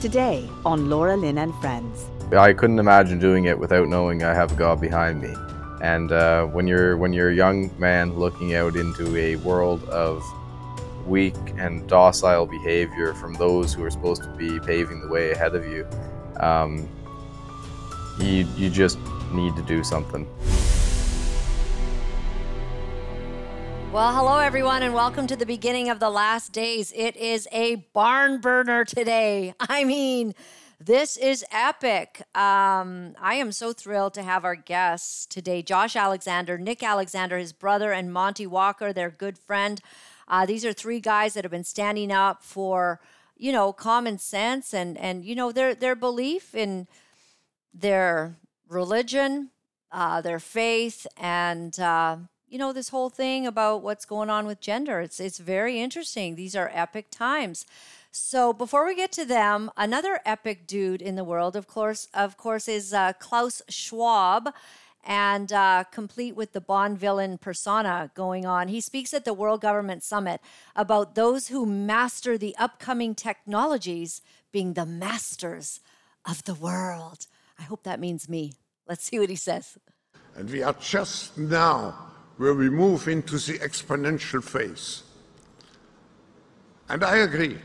Today on Laura Lynn and Friends. I couldn't imagine doing it without knowing I have God behind me. And uh, when you're when you're a young man looking out into a world of weak and docile behavior from those who are supposed to be paving the way ahead of you, um, you you just need to do something. Well, hello everyone, and welcome to the beginning of the last days. It is a barn burner today. I mean, this is epic. Um, I am so thrilled to have our guests today Josh Alexander, Nick Alexander, his brother, and Monty Walker, their good friend. Uh, these are three guys that have been standing up for, you know, common sense and and you know their their belief in their religion, uh, their faith, and uh, you know this whole thing about what's going on with gender. It's it's very interesting. These are epic times. So before we get to them, another epic dude in the world, of course, of course, is uh, Klaus Schwab, and uh, complete with the Bond villain persona going on. He speaks at the World Government Summit about those who master the upcoming technologies being the masters of the world. I hope that means me. Let's see what he says. And we are just now where we move into the exponential phase. And I agree.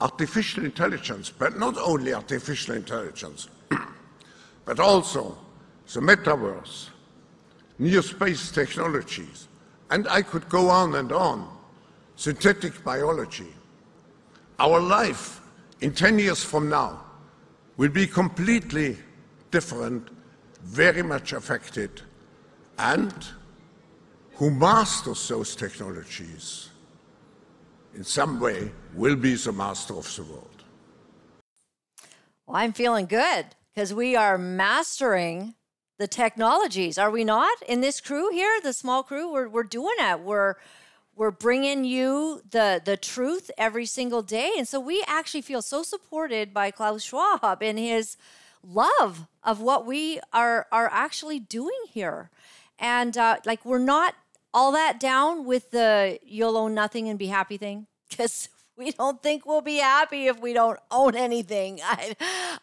Artificial intelligence, but not only artificial intelligence, but also the metaverse, new space technologies, and I could go on and on, synthetic biology. Our life in 10 years from now will be completely different, very much affected, and who masters those technologies in some way will be the master of the world. Well, I'm feeling good because we are mastering the technologies, are we not? In this crew here, the small crew, we're, we're doing it. We're we're bringing you the the truth every single day, and so we actually feel so supported by Klaus Schwab and his love of what we are are actually doing here, and uh, like we're not all that down with the you'll own nothing and be happy thing because we don't think we'll be happy if we don't own anything. I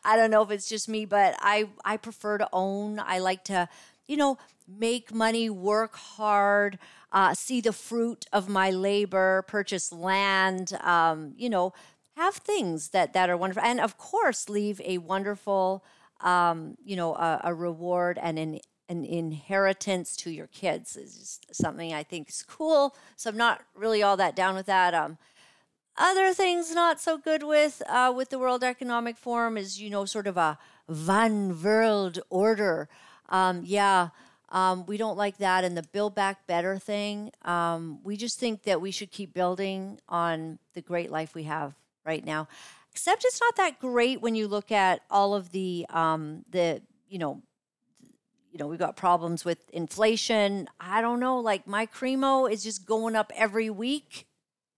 I don't know if it's just me, but I I prefer to own. I like to, you know, make money, work hard, uh, see the fruit of my labor, purchase land, um, you know, have things that that are wonderful, and of course, leave a wonderful, um, you know, a, a reward and an an inheritance to your kids is something I think is cool. So I'm not really all that down with that. Um, other things not so good with uh, with the World Economic Forum is you know sort of a van world order. Um, yeah, um, we don't like that. And the Build Back Better thing, um, we just think that we should keep building on the great life we have right now. Except it's not that great when you look at all of the um, the you know you know, we've got problems with inflation. I don't know, like my Cremo is just going up every week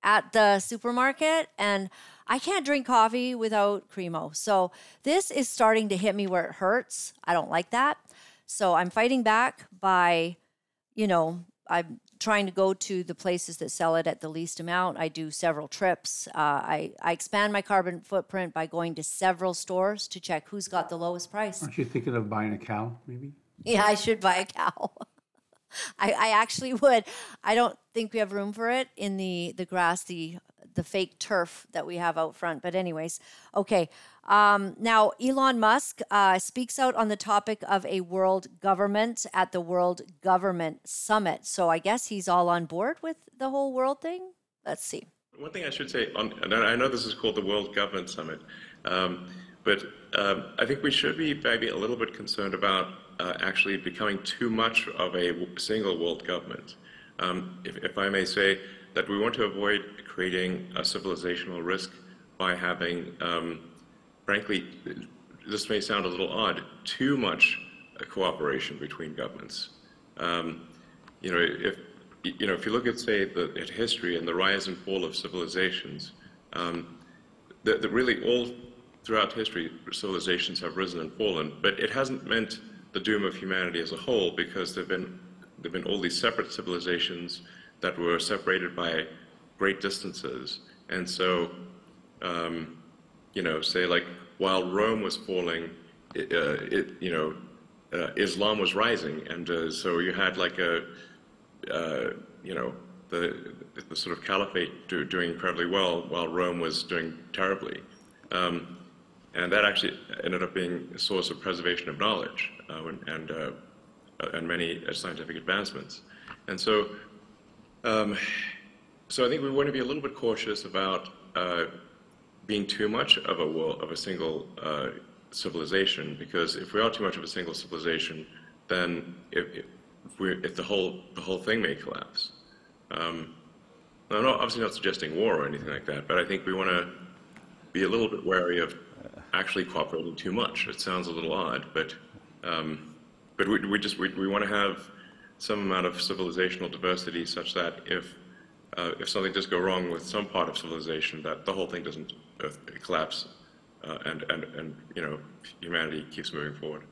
at the supermarket and I can't drink coffee without Cremo. So this is starting to hit me where it hurts. I don't like that. So I'm fighting back by, you know, I'm trying to go to the places that sell it at the least amount. I do several trips. Uh, I, I expand my carbon footprint by going to several stores to check who's got the lowest price. Aren't you thinking of buying a cow, maybe? Yeah, I should buy a cow. I, I actually would. I don't think we have room for it in the the grass, the the fake turf that we have out front. But anyways, okay. Um, now Elon Musk uh, speaks out on the topic of a world government at the World Government Summit. So I guess he's all on board with the whole world thing. Let's see. One thing I should say, on, I know this is called the World Government Summit, um, but um, I think we should be maybe a little bit concerned about uh, actually becoming too much of a single world government. Um, if, if, I may say, that we want to avoid creating a civilizational risk by having, um, frankly, this may sound a little odd, too much cooperation between governments. Um, you know, if you know, if you look at, say, the, at history and the rise and fall of civilizations, um, that really all throughout history, civilizations have risen and fallen, but it hasn't meant the doom of humanity as a whole because there have been, there have been all these separate civilizations that were separated by great distances. And so, um, you know, say like while Rome was falling, it, uh, it you know, uh, Islam was rising, and uh, so you had like a, uh, you know, the, the sort of caliphate do, doing incredibly well while Rome was doing terribly. Um, and that actually ended up being a source of preservation of knowledge uh, and, uh, and many scientific advancements. And so, um, so I think we want to be a little bit cautious about uh, being too much of a world, of a single uh, civilization, because if we are too much of a single civilization, then if, if, if the whole the whole thing may collapse. Um, I'm not, obviously not suggesting war or anything like that, but I think we want to be a little bit wary of actually cooperating too much. It sounds a little odd, but um, but we, we just we, we want to have some amount of civilizational diversity such that if uh, if something does go wrong with some part of civilization, that the whole thing doesn't uh, collapse, uh, and and and you know humanity keeps moving forward.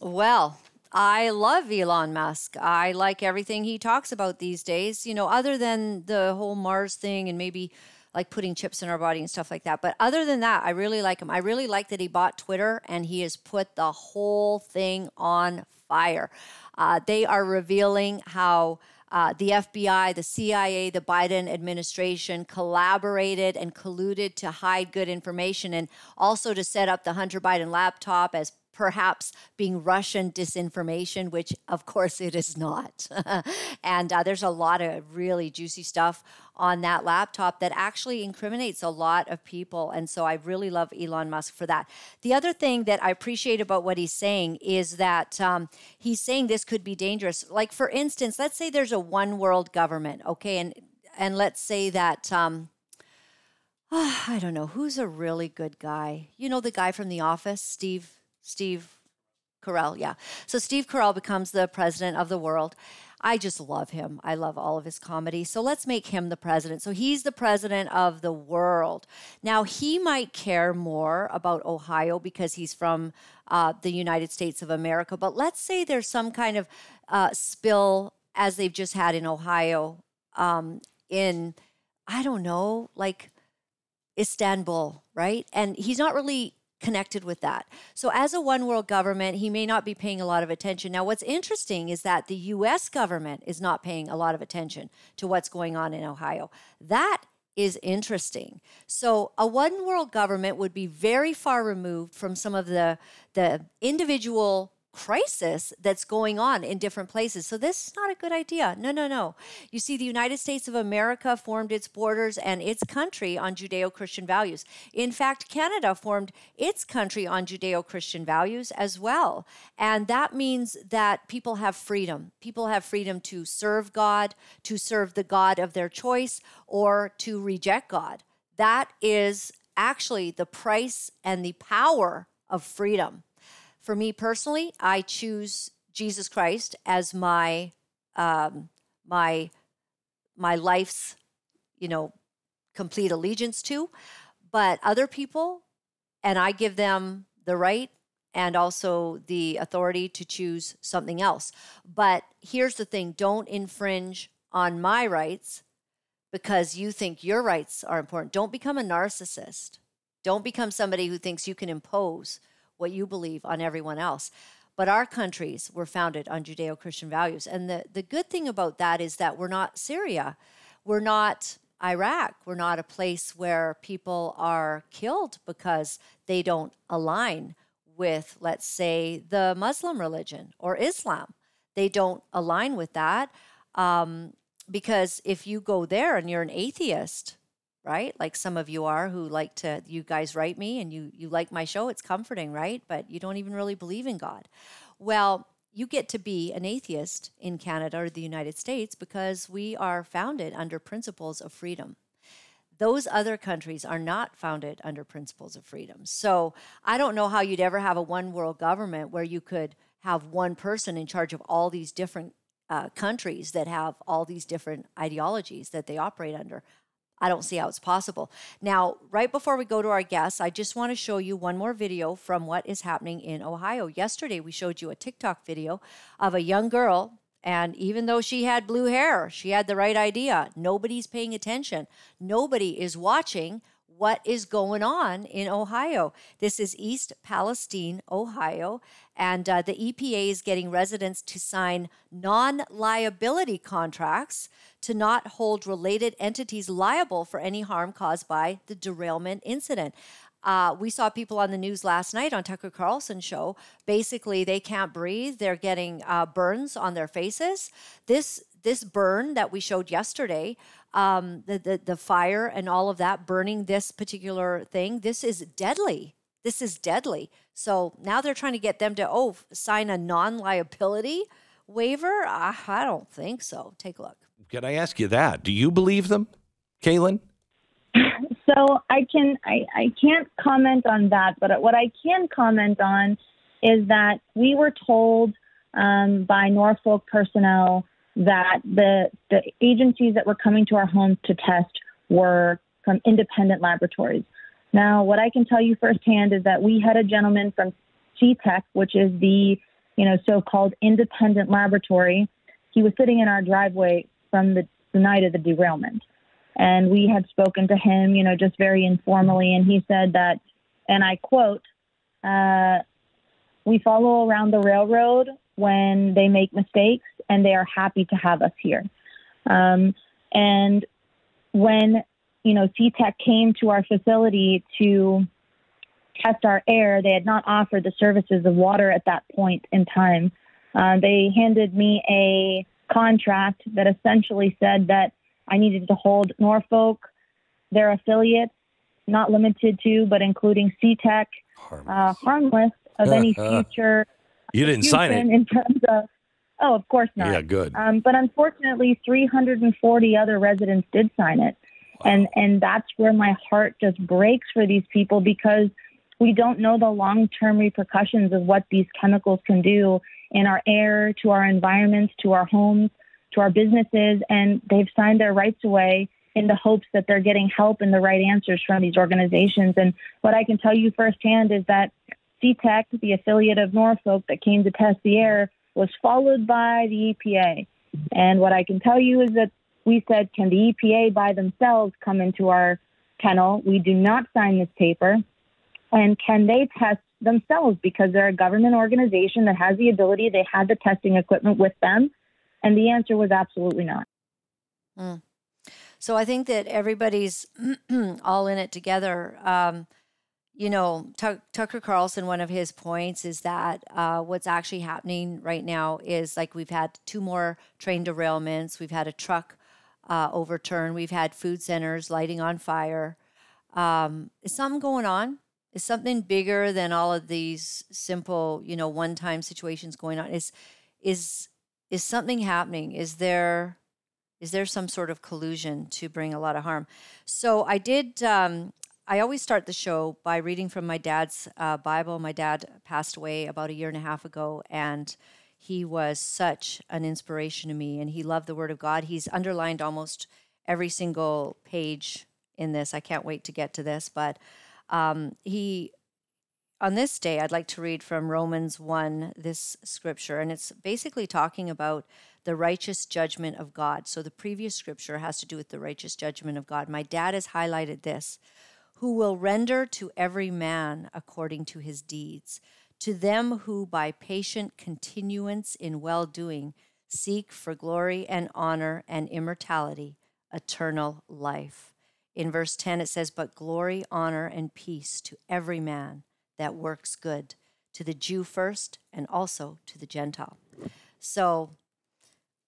Well, I love Elon Musk. I like everything he talks about these days. You know, other than the whole Mars thing and maybe like putting chips in our body and stuff like that. But other than that, I really like him. I really like that he bought Twitter and he has put the whole thing on fire. Uh, they are revealing how. Uh, the FBI, the CIA, the Biden administration collaborated and colluded to hide good information and also to set up the Hunter Biden laptop as perhaps being Russian disinformation, which of course it is not. and uh, there's a lot of really juicy stuff on that laptop that actually incriminates a lot of people. And so I really love Elon Musk for that. The other thing that I appreciate about what he's saying is that um, he's saying this could be dangerous. Like, for instance, let's say there's a one world government, okay? And, and let's say that. Um, I don't know who's a really good guy. You know the guy from The Office, Steve Steve Carell, yeah. So Steve Carell becomes the president of the world. I just love him. I love all of his comedy. So let's make him the president. So he's the president of the world. Now, he might care more about Ohio because he's from uh, the United States of America. But let's say there's some kind of uh, spill, as they've just had in Ohio, um, in, I don't know, like Istanbul, right? And he's not really connected with that. So, as a one world government, he may not be paying a lot of attention. Now, what's interesting is that the US government is not paying a lot of attention to what's going on in Ohio. That is interesting. So, a one world government would be very far removed from some of the, the individual crisis that's going on in different places. So this is not a good idea. No, no, no. You see, the United States of America formed its borders and its country on Judeo Christian values. In fact, Canada formed its country on Judeo Christian values as well. And that means that people have freedom. People have freedom to serve God, to serve the God of their choice, or to reject God. That is actually the price and the power of freedom. For me personally, I choose Jesus Christ as my um, my my life's you know complete allegiance to. But other people, and I give them the right and also the authority to choose something else. But here's the thing don't infringe on my rights because you think your rights are important. Don't become a narcissist. Don't become somebody who thinks you can impose what you believe on everyone else. But our countries were founded on Judeo Christian values. And the, the good thing about that is that we're not Syria. We're not Iraq. We're not a place where people are killed because they don't align with, let's say, the Muslim religion or Islam. They don't align with that. Um, because if you go there and you're an atheist, right? Like some of you are who like to you guys write me and you you like my show, it's comforting, right? But you don't even really believe in God. Well, you get to be an atheist in Canada or the United States because we are founded under principles of freedom. Those other countries are not founded under principles of freedom. So I don't know how you'd ever have a one world government where you could have one person in charge of all these different uh, countries that have all these different ideologies that they operate under. I don't see how it's possible. Now, right before we go to our guests, I just want to show you one more video from what is happening in Ohio. Yesterday, we showed you a TikTok video of a young girl, and even though she had blue hair, she had the right idea. Nobody's paying attention, nobody is watching what is going on in Ohio. This is East Palestine, Ohio, and uh, the EPA is getting residents to sign non liability contracts to not hold related entities liable for any harm caused by the derailment incident. Uh, we saw people on the news last night on Tucker Carlson show. Basically, they can't breathe. They're getting uh, burns on their faces. This this burn that we showed yesterday, um, the, the the fire and all of that burning this particular thing. This is deadly. This is deadly. So now they're trying to get them to oh sign a non liability waiver. I, I don't think so. Take a look. Can I ask you that? Do you believe them, Kaylin? So I can I, I can't comment on that, but what I can comment on is that we were told um, by Norfolk personnel that the the agencies that were coming to our homes to test were from independent laboratories. Now, what I can tell you firsthand is that we had a gentleman from CTEH, which is the you know so-called independent laboratory. He was sitting in our driveway from the, the night of the derailment. And we had spoken to him, you know, just very informally. And he said that, and I quote, uh, we follow around the railroad when they make mistakes and they are happy to have us here. Um, and when, you know, CTEH came to our facility to test our air, they had not offered the services of water at that point in time. Uh, they handed me a contract that essentially said that I needed to hold Norfolk, their affiliates, not limited to, but including CTEH, harmless, uh, harmless of any future. you didn't sign it. In terms of, oh, of course not. Yeah, good. Um, but unfortunately, 340 other residents did sign it. Wow. And, and that's where my heart just breaks for these people because we don't know the long term repercussions of what these chemicals can do in our air, to our environments, to our homes to our businesses, and they've signed their rights away in the hopes that they're getting help and the right answers from these organizations. And what I can tell you firsthand is that CTEH, the affiliate of Norfolk that came to test the air, was followed by the EPA. And what I can tell you is that we said, can the EPA by themselves come into our kennel? We do not sign this paper. And can they test themselves because they're a government organization that has the ability, they had the testing equipment with them and the answer was absolutely not. Mm. So I think that everybody's all in it together. Um, you know, T- Tucker Carlson, one of his points is that uh, what's actually happening right now is like we've had two more train derailments, we've had a truck uh, overturn, we've had food centers lighting on fire. Um, is something going on? Is something bigger than all of these simple, you know, one-time situations going on? Is is is something happening? Is there is there some sort of collusion to bring a lot of harm? So I did. Um, I always start the show by reading from my dad's uh, Bible. My dad passed away about a year and a half ago, and he was such an inspiration to me. And he loved the Word of God. He's underlined almost every single page in this. I can't wait to get to this, but um, he on this day, I'd like to read from Romans 1, this scripture, and it's basically talking about the righteous judgment of God. So the previous scripture has to do with the righteous judgment of God. My dad has highlighted this who will render to every man according to his deeds, to them who by patient continuance in well doing seek for glory and honor and immortality, eternal life. In verse 10, it says, But glory, honor, and peace to every man that works good to the Jew first and also to the Gentile. So,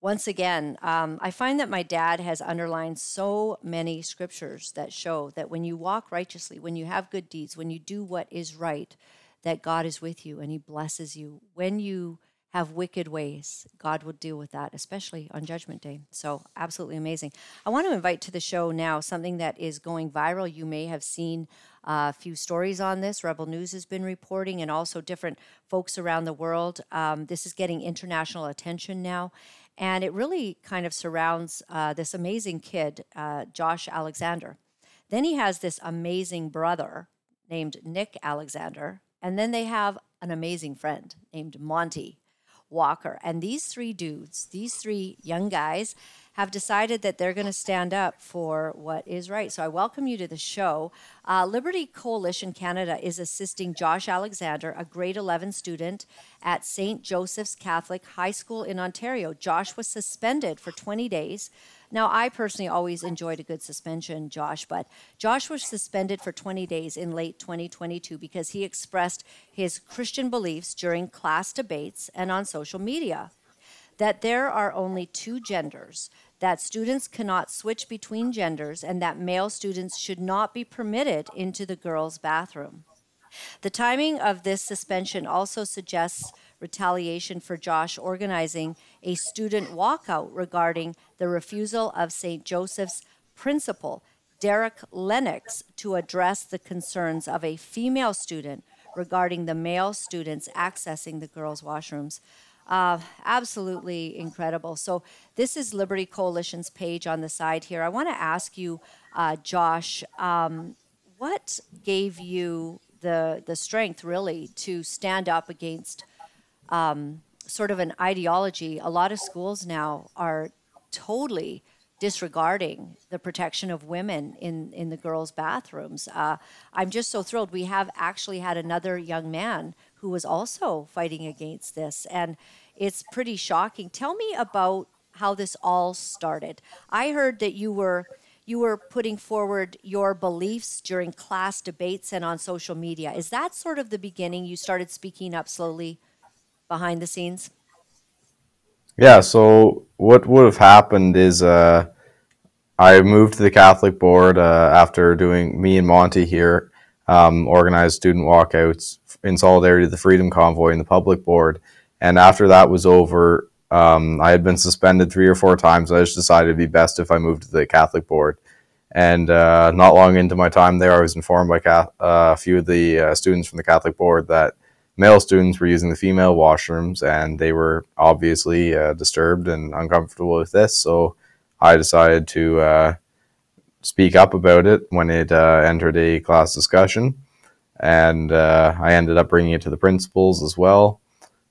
once again, um, I find that my dad has underlined so many scriptures that show that when you walk righteously, when you have good deeds, when you do what is right, that God is with you and He blesses you. When you have wicked ways, God will deal with that, especially on Judgment Day. So, absolutely amazing. I want to invite to the show now something that is going viral. You may have seen a few stories on this. Rebel News has been reporting, and also different folks around the world. Um, this is getting international attention now. And it really kind of surrounds uh, this amazing kid, uh, Josh Alexander. Then he has this amazing brother named Nick Alexander. And then they have an amazing friend named Monty Walker. And these three dudes, these three young guys, have decided that they're going to stand up for what is right. So I welcome you to the show. Uh, Liberty Coalition Canada is assisting Josh Alexander, a grade 11 student at St. Joseph's Catholic High School in Ontario. Josh was suspended for 20 days. Now, I personally always enjoyed a good suspension, Josh, but Josh was suspended for 20 days in late 2022 because he expressed his Christian beliefs during class debates and on social media. That there are only two genders that students cannot switch between genders and that male students should not be permitted into the girls' bathroom. The timing of this suspension also suggests retaliation for Josh organizing a student walkout regarding the refusal of St. Joseph's principal, Derek Lennox, to address the concerns of a female student regarding the male students accessing the girls' washrooms. Uh, absolutely incredible. So, this is Liberty Coalition's page on the side here. I want to ask you, uh, Josh, um, what gave you the the strength really to stand up against um, sort of an ideology? A lot of schools now are totally disregarding the protection of women in, in the girls' bathrooms. Uh, I'm just so thrilled. We have actually had another young man who was also fighting against this, and it's pretty shocking. Tell me about how this all started. I heard that you were you were putting forward your beliefs during class debates and on social media. Is that sort of the beginning? You started speaking up slowly behind the scenes? Yeah, so what would have happened is uh, I moved to the Catholic board uh, after doing me and Monty here um, organized student walkouts in solidarity to the Freedom Convoy and the public board. And after that was over, um, I had been suspended three or four times. I just decided it'd be best if I moved to the Catholic board. And uh, not long into my time there, I was informed by uh, a few of the uh, students from the Catholic board that male students were using the female washrooms, and they were obviously uh, disturbed and uncomfortable with this. So I decided to uh, speak up about it when it uh, entered a class discussion, and uh, I ended up bringing it to the principals as well.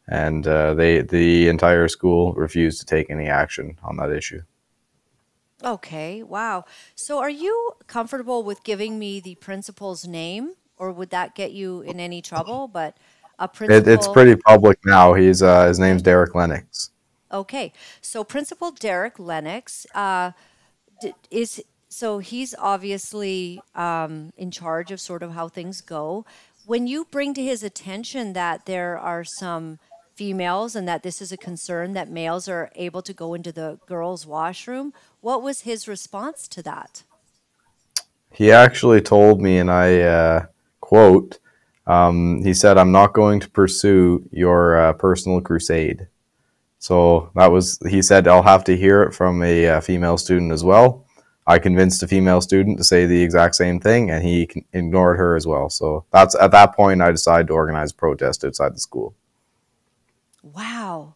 And uh, they, the entire school refused to take any action on that issue. Okay, wow. So are you comfortable with giving me the principal's name, or would that get you in any trouble? But a principal. It, it's pretty public now. He's uh, his name's Derek Lennox. Okay, so Principal Derek Lennox uh, is so he's obviously um, in charge of sort of how things go. When you bring to his attention that there are some females and that this is a concern that males are able to go into the girls' washroom, what was his response to that? He actually told me, and I uh, quote, um, he said, I'm not going to pursue your uh, personal crusade. So that was, he said, I'll have to hear it from a uh, female student as well. I convinced a female student to say the exact same thing, and he ignored her as well. So that's at that point, I decided to organize a protest outside the school. Wow.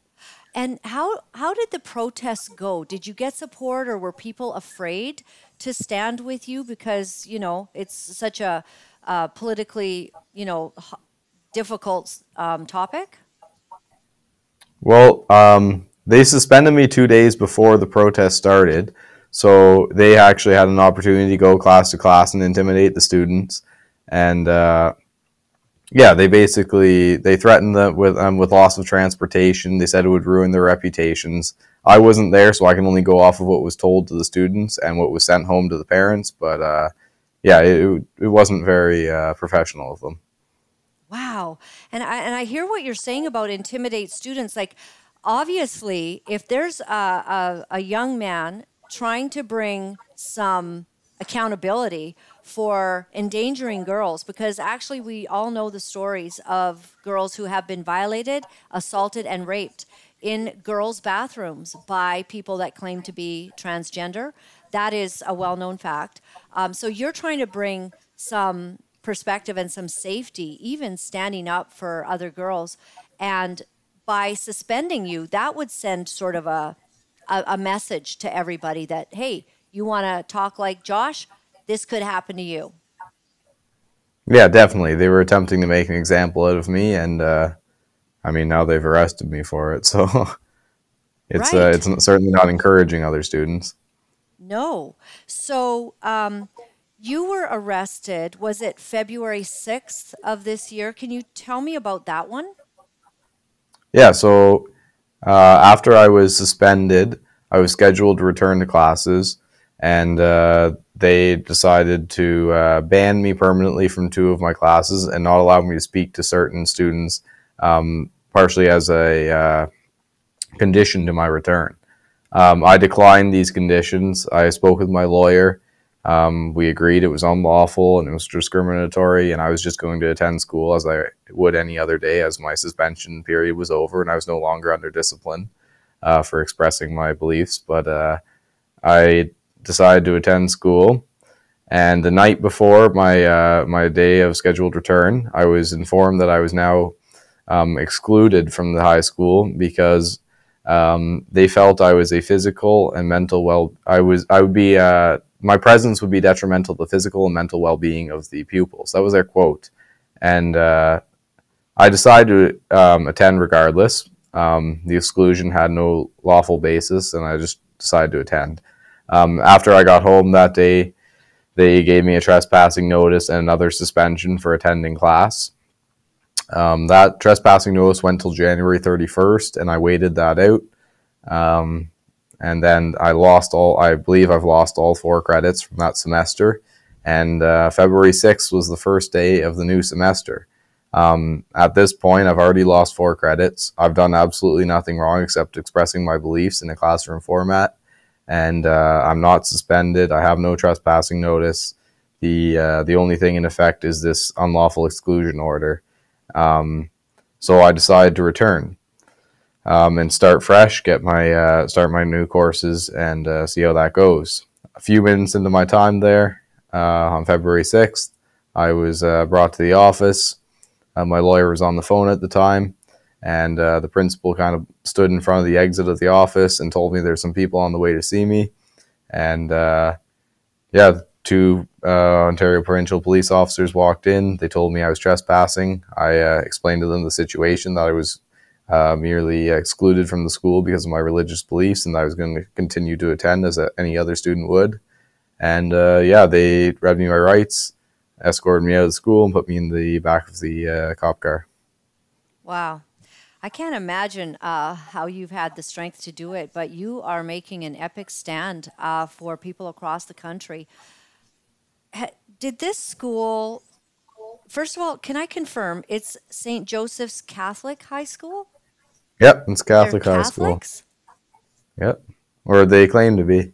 And how how did the protests go? Did you get support, or were people afraid to stand with you because you know it's such a uh, politically, you know, difficult um, topic? Well, um, they suspended me two days before the protest started, so they actually had an opportunity to go class to class and intimidate the students, and uh, yeah, they basically they threatened them with um, with loss of transportation. They said it would ruin their reputations. I wasn't there, so I can only go off of what was told to the students and what was sent home to the parents. But uh, yeah, it, it wasn't very uh, professional of them. Wow. And I, and I hear what you're saying about intimidate students. Like, obviously, if there's a, a, a young man trying to bring some accountability for endangering girls, because actually, we all know the stories of girls who have been violated, assaulted, and raped in girls' bathrooms by people that claim to be transgender. That is a well known fact. Um, so you're trying to bring some perspective and some safety, even standing up for other girls. And by suspending you, that would send sort of a, a, a message to everybody that, hey, you want to talk like Josh? This could happen to you. Yeah, definitely. They were attempting to make an example out of me, and uh, I mean, now they've arrested me for it. So It's uh, it's certainly not encouraging other students. No. So um, you were arrested, was it February 6th of this year? Can you tell me about that one? Yeah, so uh, after I was suspended, I was scheduled to return to classes, and uh, they decided to uh, ban me permanently from two of my classes and not allow me to speak to certain students, um, partially as a uh, condition to my return. Um, I declined these conditions. I spoke with my lawyer. Um, we agreed it was unlawful and it was discriminatory, and I was just going to attend school as I would any other day, as my suspension period was over and I was no longer under discipline uh, for expressing my beliefs. But uh, I decided to attend school, and the night before my uh, my day of scheduled return, I was informed that I was now um, excluded from the high school because um, they felt I was a physical and mental well. I was I would be uh, my presence would be detrimental to the physical and mental well being of the pupils. That was their quote, and uh, I decided to um, attend regardless. Um, the exclusion had no lawful basis, and I just decided to attend. Um, after I got home that day, they gave me a trespassing notice and another suspension for attending class. Um, that trespassing notice went till January 31st, and I waited that out. Um, and then I lost all, I believe I've lost all four credits from that semester. And uh, February 6th was the first day of the new semester. Um, at this point, I've already lost four credits. I've done absolutely nothing wrong except expressing my beliefs in a classroom format. And uh, I'm not suspended. I have no trespassing notice. The, uh, the only thing in effect is this unlawful exclusion order. Um, so I decided to return um, and start fresh, get my uh, start my new courses, and uh, see how that goes. A few minutes into my time there, uh, on February sixth, I was uh, brought to the office. Uh, my lawyer was on the phone at the time, and uh, the principal kind of stood in front of the exit of the office and told me there's some people on the way to see me, and yeah, two uh, Ontario provincial police officers walked in. They told me I was trespassing. I uh, explained to them the situation that I was uh, merely excluded from the school because of my religious beliefs, and I was going to continue to attend as a, any other student would. And uh, yeah, they read me my rights, escorted me out of the school, and put me in the back of the uh, cop car. Wow. I can't imagine uh, how you've had the strength to do it, but you are making an epic stand uh, for people across the country. Did this school, first of all, can I confirm it's St. Joseph's Catholic High School? Yep, it's They're Catholic high school. Yep, or they claim to be.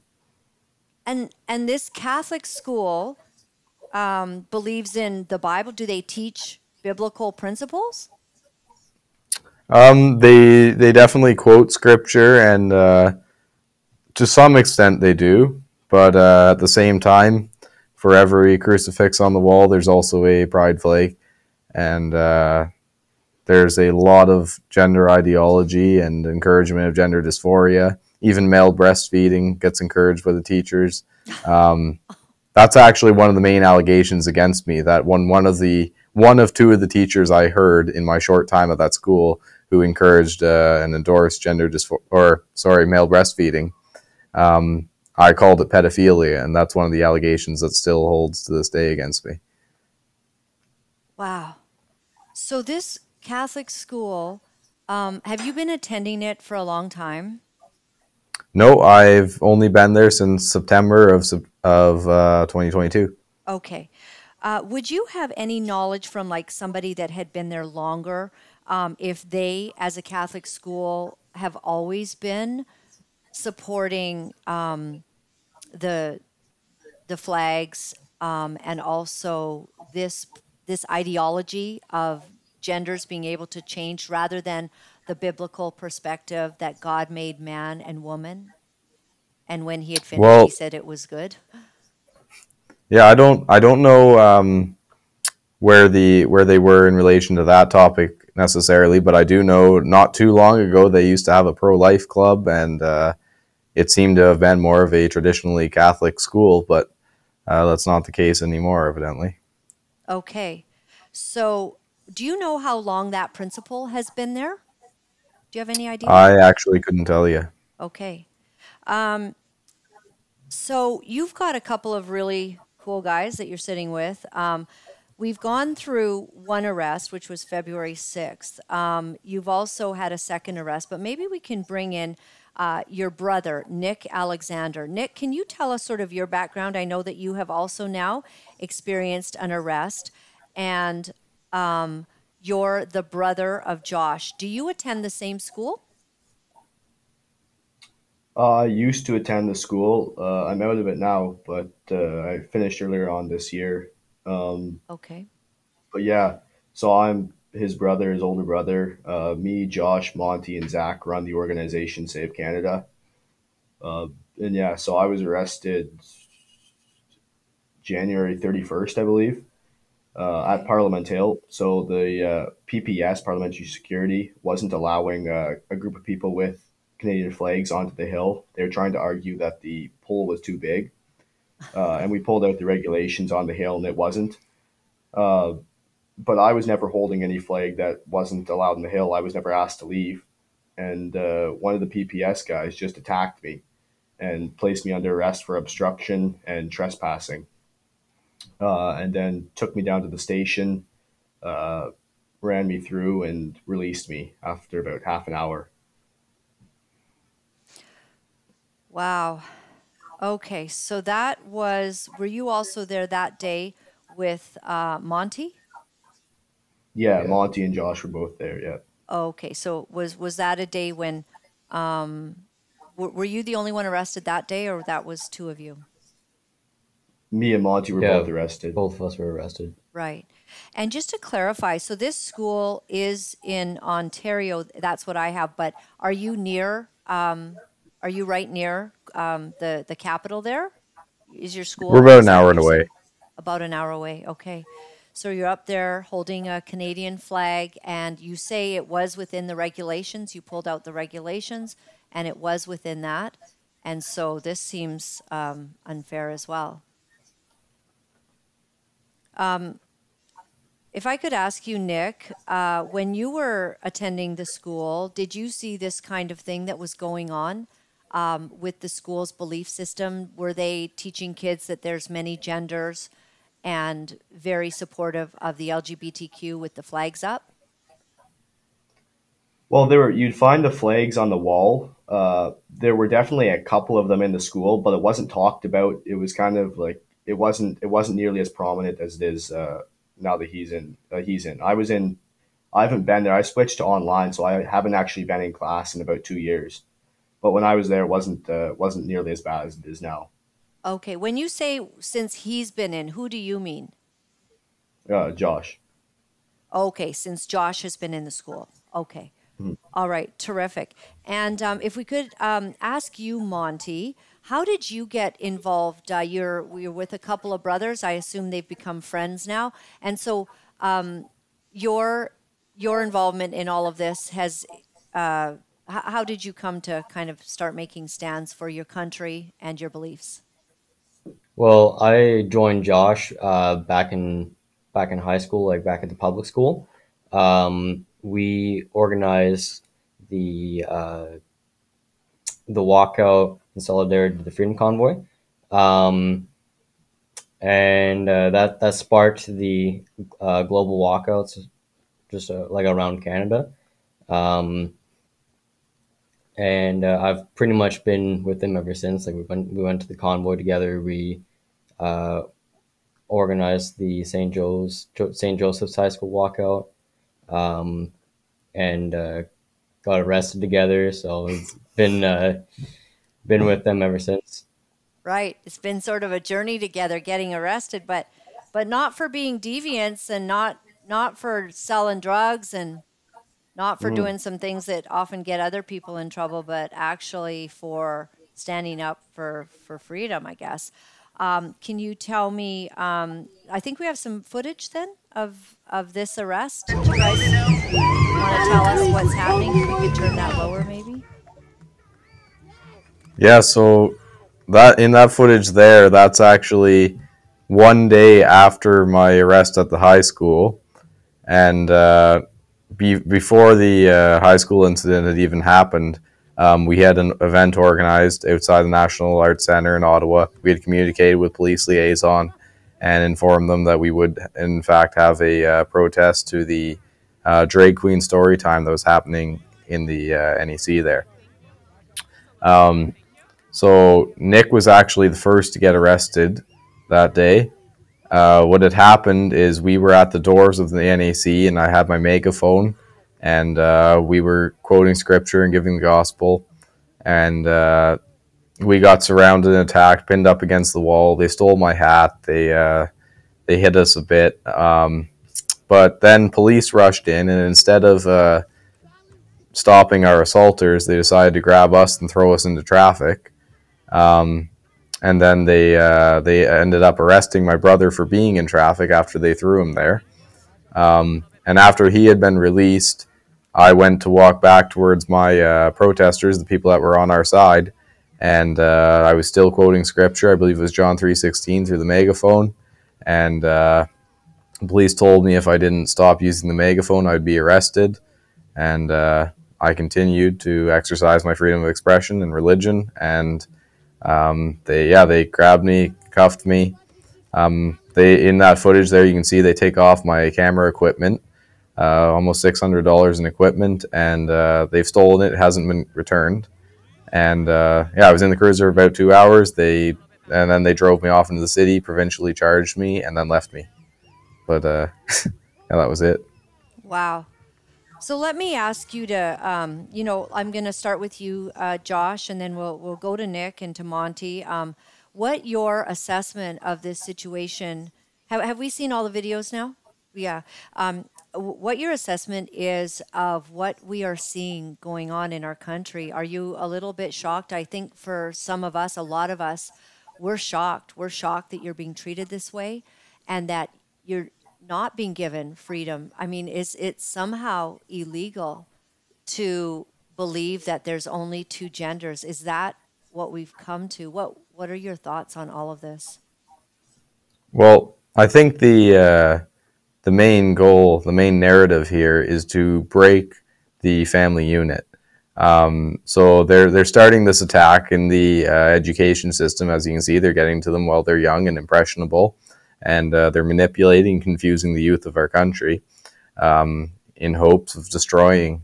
And and this Catholic school um, believes in the Bible. Do they teach biblical principles? Um, they they definitely quote scripture, and uh, to some extent they do. But uh, at the same time, for every crucifix on the wall, there's also a pride flag, and uh, there's a lot of gender ideology and encouragement of gender dysphoria. Even male breastfeeding gets encouraged by the teachers. Um, that's actually one of the main allegations against me. That one one of the one of two of the teachers I heard in my short time at that school who encouraged uh, and endorsed gender dysphoria, or sorry, male breastfeeding. Um, I called it pedophilia, and that's one of the allegations that still holds to this day against me. Wow. So this Catholic school, um, have you been attending it for a long time? No, I've only been there since September of of uh, 2022. Okay. Uh, would you have any knowledge from like somebody that had been there longer, um, if they, as a Catholic school, have always been supporting um, the the flags um, and also this this ideology of genders being able to change rather than the biblical perspective that God made man and woman, and when He had finished, Well- He said it was good. Yeah, I don't I don't know um, where the where they were in relation to that topic necessarily, but I do know not too long ago they used to have a pro life club, and uh, it seemed to have been more of a traditionally Catholic school, but uh, that's not the case anymore, evidently. Okay. So, do you know how long that principal has been there? Do you have any idea? I actually couldn't tell you. Okay. Um, so you've got a couple of really cool guys that you're sitting with. Um, we've gone through one arrest, which was February 6th. Um, you've also had a second arrest, but maybe we can bring in uh, your brother, Nick Alexander. Nick, can you tell us sort of your background? I know that you have also now experienced an arrest, and um, you're the brother of Josh. Do you attend the same school? Uh, I used to attend the school. Uh, I'm out of it now, but uh, I finished earlier on this year. Um, Okay. but yeah, so I'm his brother, his older brother. Uh, me, Josh, Monty, and Zach run the organization Save Canada. Uh, and yeah, so I was arrested January 31st, I believe, uh, at Parliament Hill. So the uh, PPS, Parliamentary Security, wasn't allowing uh, a group of people with Canadian flags onto the hill. They were trying to argue that the pole was too big. Uh, and we pulled out the regulations on the hill, and it wasn't. Uh, but I was never holding any flag that wasn't allowed in the hill. I was never asked to leave. And uh, one of the PPS guys just attacked me and placed me under arrest for obstruction and trespassing. Uh, and then took me down to the station, uh, ran me through, and released me after about half an hour. Wow. Okay, so that was, were you also there that day with uh, Monty? Yeah, Monty and Josh were both there. Yeah. Okay, so was was that a day when, um, were, were you the only one arrested that day, or that was two of you? Me and Monty were Yeah. both arrested. Both of us were arrested. Right. And just to clarify, so this school is in Ontario. That's what I have. But are you near? Um, are you right near um, the the capital? There is your school. We're about an hour what and you said? away. About an hour away. Okay. So you're up there holding a Canadian flag, and you say it was within the regulations. You pulled out the regulations, and it was within that. And so this seems um, unfair as well. Um, if I could ask you, Nick, uh, when you were attending the school, did you see this kind of thing that was going on um, with the school's belief system? Were they teaching kids that there's many genders and very supportive of the LGBTQ with the flags up? Well, there were you'd find the flags on the wall. Uh, there were definitely a couple of them in the school, but it wasn't talked about. It was kind of like it wasn't it wasn't nearly as prominent as it is uh, now that he's in. Uh, he's in. I was in. I haven't been there. I switched to online, so I haven't actually been in class in about two years. But when I was there, it wasn't uh, wasn't nearly as bad as it is now. Okay, when you say since he's been in, who do you mean? Uh, Josh. Okay, since Josh has been in the school. Okay. All right, terrific. And um, if we could um, ask you, Monty, how did you get involved? Uh, you're you're with a couple of brothers. I assume they've become friends now. And so um, your your involvement in all of this has. Uh, h- how did you come to kind of start making stands for your country and your beliefs? Well, I joined Josh uh, back in back in high school, like back at the public school. Um, we organized the uh, the walkout in solidarity to the Freedom Convoy, um, and uh, that that sparked the uh, global walkouts, just uh, like around Canada. Um, and uh, I've pretty much been with them ever since. Like we went we went to the convoy together. We uh, organized the St. Joe's St. Joseph's High School walkout, um, and uh, got arrested together. So it's been uh, been with them ever since. Right. It's been sort of a journey together getting arrested, but but not for being deviants and not not for selling drugs and not for doing some things that often get other people in trouble, but actually for standing up for for freedom, I guess. Um, can you tell me? Um, I think we have some footage then of of this arrest. Do you guys want to tell us what's happening? If we could turn that lower, maybe. Yeah, so that in that footage there, that's actually one day after my arrest at the high school, and uh, be, before the uh, high school incident had even happened, Um, we had an event organized outside the National Arts Centre in Ottawa. We had communicated with police liaison and informed them that we would, in fact, have a uh, protest to the uh, drag queen story time that was happening in the uh, NAC there. Um, so Nick was actually the first to get arrested that day. Uh, what had happened is we were at the doors of the NAC, and I had my megaphone, and uh, we were quoting scripture and giving the gospel, and uh, we got surrounded and attacked, pinned up against the wall. They stole my hat. They uh, they hit us a bit, um, but then police rushed in, and instead of uh, stopping our assaulters, they decided to grab us and throw us into traffic. Um, and then they uh, they ended up arresting my brother for being in traffic after they threw him there. Um, and after he had been released, I went to walk back towards my uh, protesters, the people that were on our side, and uh, I was still quoting scripture. I believe it was John three sixteen through the megaphone, and uh, police told me if I didn't stop using the megaphone, I'd be arrested. And uh, I continued to exercise my freedom of expression and religion, and um, they yeah they grabbed me, cuffed me. Um, they in that footage there you can see they take off my camera equipment, uh, almost six hundred dollars in equipment, and uh, they've stolen it. It hasn't been returned. And uh, yeah, I was in the cruiser about two hours. They and then they drove me off into the city, provincially charged me, and then left me. But uh, yeah, that was it. Wow. So let me ask you to, um, you know, I'm going to start with you, uh, Josh, and then we'll we'll go to Nick and to Monty. Um, what your assessment of this situation? Have, have we seen all the videos now? Yeah. Um, what your assessment is of what we are seeing going on in our country? Are you a little bit shocked? I think for some of us, a lot of us, we're shocked. We're shocked that you're being treated this way, and that you're not being given freedom. I mean, is it somehow illegal to believe that there's only two genders? Is that what we've come to? What What are your thoughts on all of this? Well, I think the uh, the main goal, the main narrative here is to break the family unit. Um, so they're they're starting this attack in the uh, education system, as you can see. They're getting to them while they're young and impressionable, and uh, they're manipulating, confusing the youth of our country, um, in hopes of destroying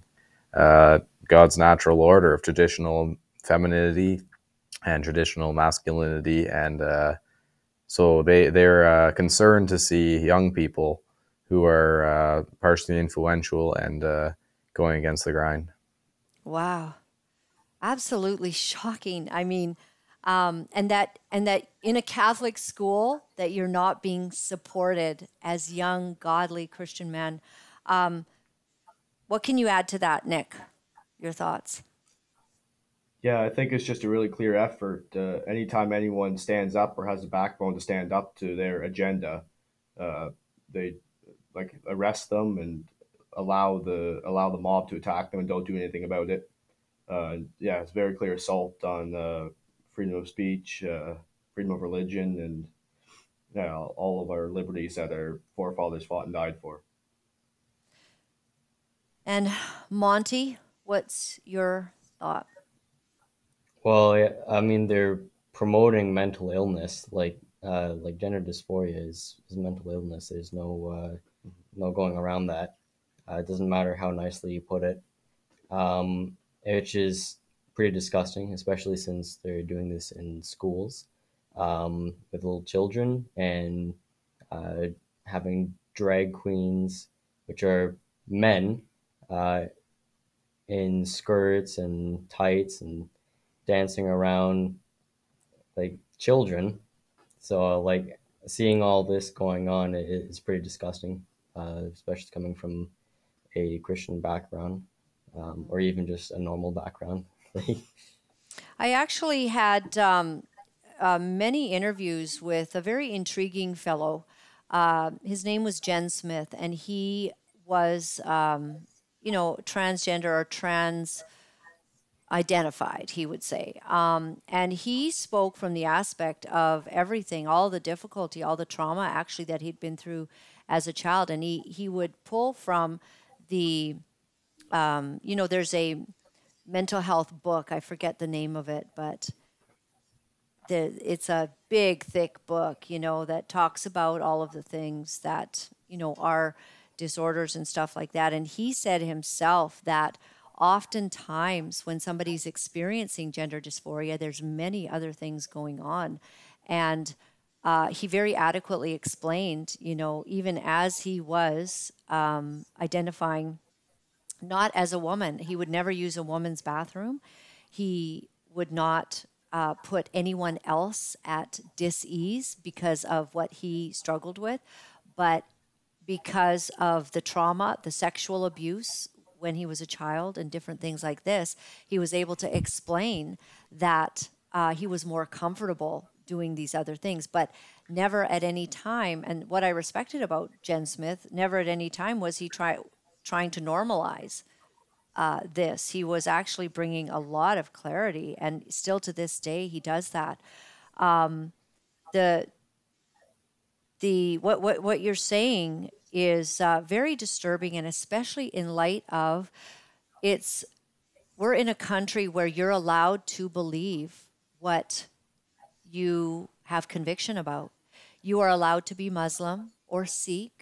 uh, God's natural order of traditional femininity and traditional masculinity, and uh, so they they're uh, concerned to see young people who are uh, partially influential and uh, going against the grind. Wow, absolutely shocking. I mean, um, and that and that in a Catholic school that you're not being supported as young, godly Christian men. Um, what can you add to that, Nick? Your thoughts? Yeah, I think it's just a really clear effort. Uh, anytime anyone stands up or has a backbone to stand up to their agenda, uh, they like arrest them and allow the allow the mob to attack them and don't do anything about it. Uh, yeah, it's very clear assault on uh, freedom of speech, uh, freedom of religion, and yeah, all of our liberties that our forefathers fought and died for. And Monty, what's your thought? Well, I mean, they're promoting mental illness, like uh, like gender dysphoria is, is mental illness. There's no uh, no going around that. Uh, it doesn't matter how nicely you put it, um, which is pretty disgusting, especially since they're doing this in schools um, with little children and uh, having drag queens, which are men, uh, in skirts and tights and dancing around like children. So like seeing all this going on is pretty disgusting, uh, especially coming from a Christian background um, or even just a normal background. I actually had um, uh, many interviews with a very intriguing fellow. Uh, his name was Jen Smith, and he was, um, you know, transgender or trans identified, he would say. Um, and he spoke from the aspect of everything, all the difficulty, all the trauma actually that he'd been through as a child. And he, he would pull from the, um, you know, there's a mental health book. I forget the name of it, but the, it's a big, thick book, you know, that talks about all of the things that, you know, are disorders and stuff like that. And he said himself that oftentimes when somebody's experiencing gender dysphoria, there's many other things going on. And uh, he very adequately explained, you know, even as he was um, identifying not as a woman, he would never use a woman's bathroom. He would not uh, put anyone else at dis-ease because of what he struggled with, but because of the trauma, the sexual abuse when he was a child, and different things like this, he was able to explain that uh, he was more comfortable doing these other things, but never at any time. And what I respected about Jen Smith, never at any time was he try, trying to normalize uh, this. He was actually bringing a lot of clarity, and still to this day, he does that. Um, the the what what what you're saying is uh, very disturbing, and especially in light of it's we're in a country where you're allowed to believe what you have conviction about. You are allowed to be Muslim or Sikh.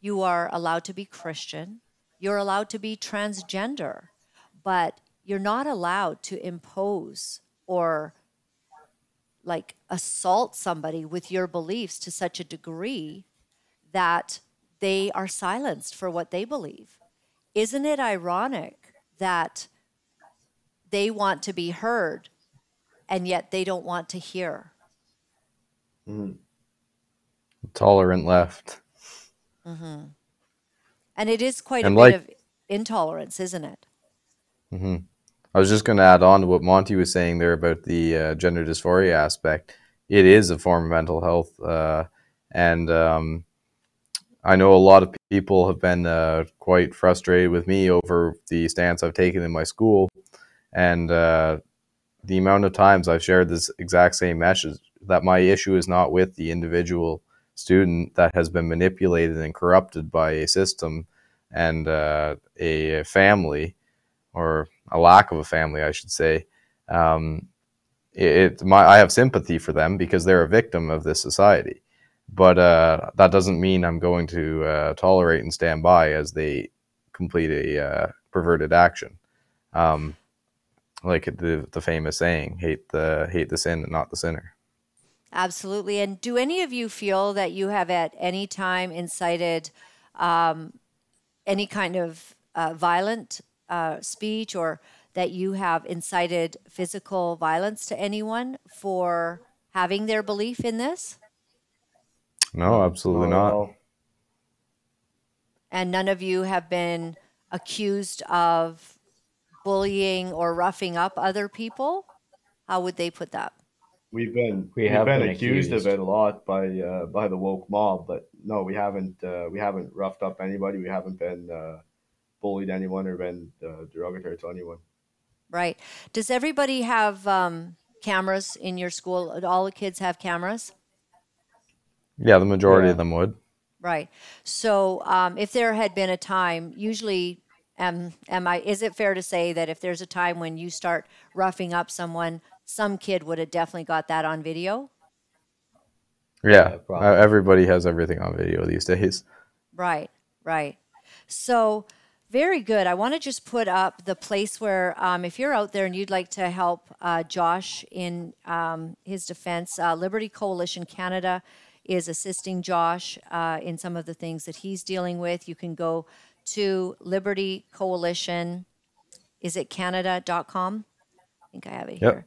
You are allowed to be Christian. You're allowed to be transgender, but you're not allowed to impose or like assault somebody with your beliefs to such a degree that they are silenced for what they believe. Isn't it ironic that they want to be heard and yet they don't want to hear? Mm-hmm. Tolerant left. Mm-hmm. And it is quite And a like- bit of intolerance, isn't it? hmm I was just going to add on to what Monty was saying there about the uh, gender dysphoria aspect. It is a form of mental health, uh, and um, I know a lot of people have been uh, quite frustrated with me over the stance I've taken in my school, and uh, the amount of times I've shared this exact same message that my issue is not with the individual student that has been manipulated and corrupted by a system and uh, a family or a lack of a family, I should say. Um, it, my I have sympathy for them because they're a victim of this society, but uh, that doesn't mean I'm going to uh, tolerate and stand by as they complete a uh, perverted action. Um, like the the famous saying, "Hate the hate the sin, and not the sinner." Absolutely. And do any of you feel that you have at any time incited um, any kind of uh, violent uh, speech or that you have incited physical violence to anyone for having their belief in this? No, absolutely Not not. And none of you have been accused of bullying or roughing up other people? How would they put that? We've been We we have have been, been accused, accused. of it a lot by uh, by the woke mob, but no, we haven't uh, we haven't roughed up anybody. We haven't been uh, bullied anyone or been uh, derogatory to anyone. Right. Does everybody have um, cameras in your school? All the kids have cameras? Yeah, the majority Yeah. of them would. Right. So, um, if there had been a time, usually, um, am I? Is it fair to say that if there's a time when you start roughing up someone, some kid would have definitely got that on video? Yeah, Yeah, uh, everybody has everything on video these days. Right. Right. So, very good. I want to just put up the place where, um, if you're out there and you'd like to help uh, Josh in um, his defense, uh, Liberty Coalition Canada is assisting Josh uh, in some of the things that he's dealing with. You can go to Liberty Coalition. Is it Canada.com? I think I have it Yep. here.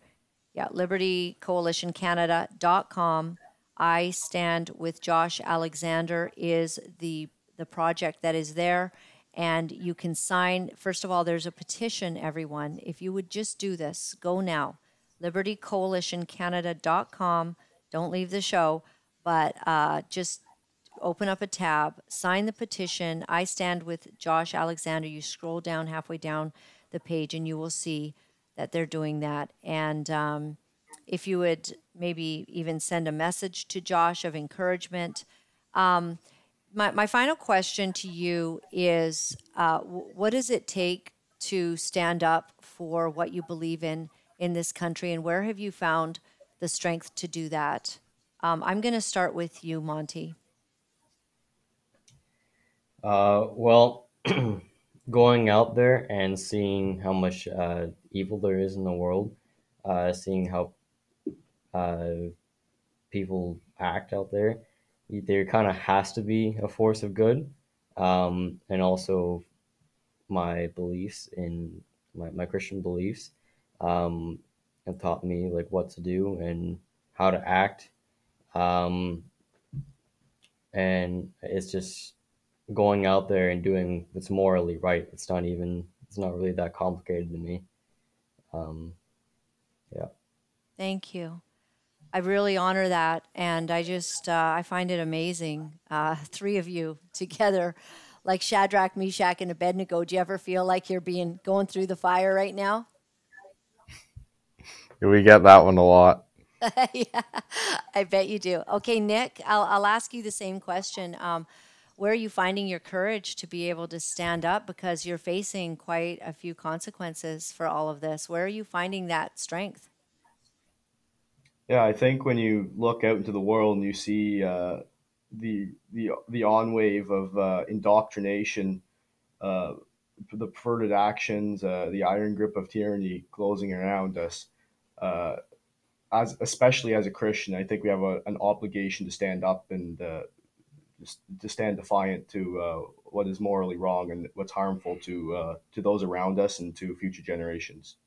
Yeah, libertycoalitioncanada.com. I stand with Josh Alexander is the the project that is there and you can sign first of all there's a petition everyone if you would just do this go now libertycoalitioncanada.com don't leave the show but uh, just open up a tab, sign the petition. I stand with Josh Alexander. You scroll down halfway down the page and you will see that they're doing that. And um, if you would maybe even send a message to Josh of encouragement. Um, my, my final question to you is uh, wh- what does it take to stand up for what you believe in in this country, and where have you found the strength to do that? Um, I'm going to start with you, Monty. Uh, well, going out there and seeing how much uh, evil there is in the world, uh, seeing how uh, people act out there, there kind of has to be a force of good. Um, and also my beliefs in my, my Christian beliefs um, have taught me like what to do and how to act. Um, and it's just going out there and doing what's morally right. It's not even it's not really that complicated to me. Um, yeah. Thank you. I really honor that, and I just uh, I find it amazing. Uh, three of you together, like Shadrach, Meshach, and Abednego. Do you ever feel like you're being going through the fire right now? We get that one a lot. yeah, I bet you do. Okay, Nick, I'll, I'll ask you the same question. Um, where are you finding your courage to be able to stand up because you're facing quite a few consequences for all of this? Where are you finding that strength? Yeah, I think when you look out into the world and you see uh, the the the on wave of uh, indoctrination, uh, the perverted actions, uh, the iron grip of tyranny closing around us, uh, as especially as a Christian, I think we have a, an obligation to stand up and uh, to stand defiant to uh, what is morally wrong and what's harmful to uh, to those around us and to future generations.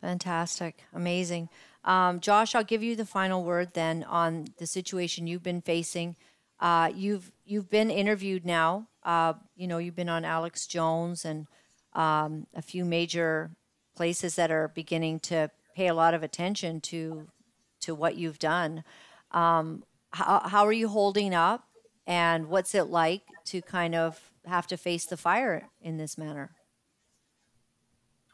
Fantastic, amazing, um, Josh. I'll give you the final word then on the situation you've been facing. Uh, you've you've been interviewed now. Uh, you know you've been on Alex Jones and um, a few major places that are beginning to pay a lot of attention to to what you've done. Um, how, how are you holding up, and what's it like to kind of have to face the fire in this manner?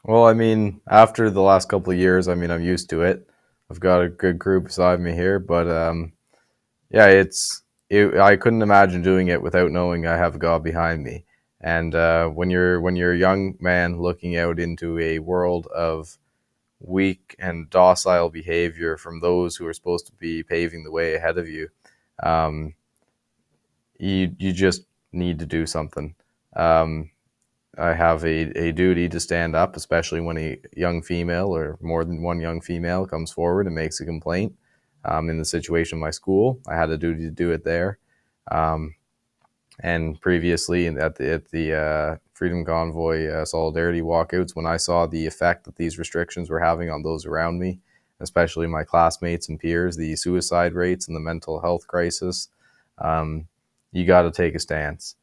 Well, I mean, after the last couple of years, I mean, I'm used to it. I've got a good group beside me here, but um, yeah, it's it, I couldn't imagine doing it without knowing I have God behind me. And uh, when you're when you're a young man looking out into a world of weak and docile behavior from those who are supposed to be paving the way ahead of you, um, you you just need to do something. Um, I have a, a duty to stand up, especially when a young female or more than one young female comes forward and makes a complaint. Um, in the situation of my school, I had a duty to do it there. Um, and previously at the, at the uh, Freedom Convoy uh, solidarity walkouts, when I saw the effect that these restrictions were having on those around me, especially my classmates and peers, the suicide rates and the mental health crisis, um, you got to take a stance.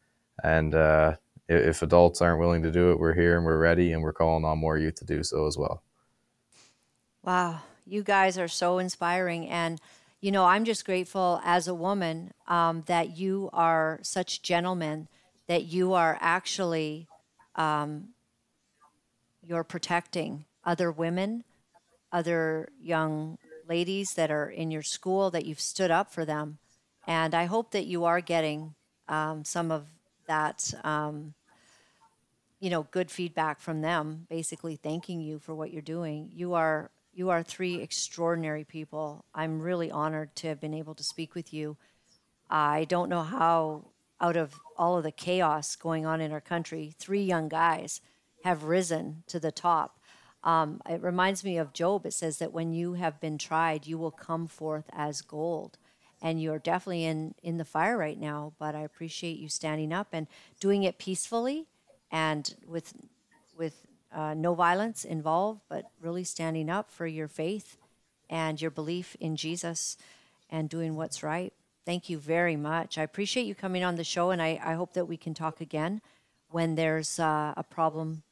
And uh, if adults aren't willing to do it, we're here and we're ready, and we're calling on more youth to do so as well. Wow, you guys are so inspiring. And you know, I'm just grateful as a woman um, that you are such gentlemen, that you are actually um, you're protecting other women, other young ladies that are in your school, that you've stood up for them, and I hope that you are getting um, some of that. Um, you know, good feedback from them, basically thanking you for what you're doing. You are you are three extraordinary people. I'm really honored to have been able to speak with you. I don't know how, out of all of the chaos going on in our country, three young guys have risen to the top. Um, it reminds me of Job. It says that when you have been tried, you will come forth as gold. And you're definitely in, in the fire right now, but I appreciate you standing up and doing it peacefully and with, with uh, no violence involved, but really standing up for your faith and your belief in Jesus and doing what's right. Thank you very much. I appreciate you coming on the show, and I, I hope that we can talk again when there's uh, a problem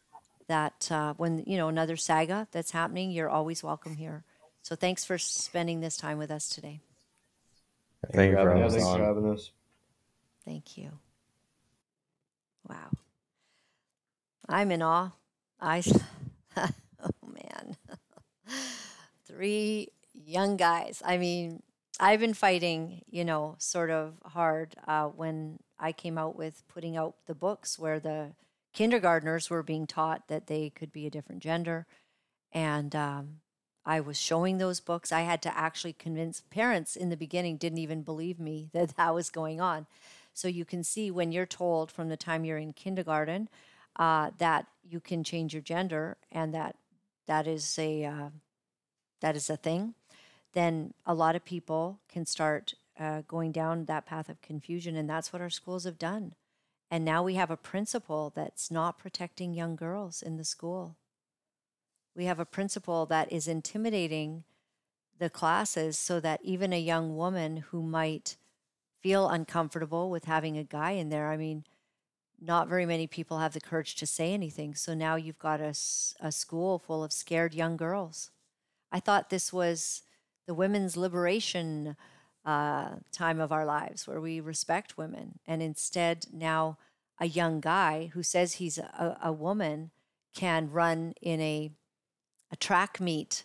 that, uh, when, you know, another saga that's happening, you're always welcome here. So thanks for spending this time with us today. Thank you for having Yeah, us thanks for having us. Thank you. Wow. I'm in awe. I, oh man, three young guys. I mean, I've been fighting, you know, sort of hard uh, when I came out with putting out the books where the kindergartners were being taught that they could be a different gender. And um, I was showing those books. I had to actually convince parents in the beginning, didn't even believe me that that was going on. So you can see when you're told from the time you're in kindergarten uh, that you can change your gender and that that is a uh, that is a thing, then a lot of people can start uh, going down that path of confusion, and that's what our schools have done. And now we have a principal that's not protecting young girls in the school. We have a principal that is intimidating the classes so that even a young woman who might feel uncomfortable with having a guy in there, I mean, not very many people have the courage to say anything. So now you've got a, a school full of scared young girls. I thought this was the women's liberation uh, time of our lives where we respect women. And instead, now a young guy who says he's a, a woman can run in a, a track meet,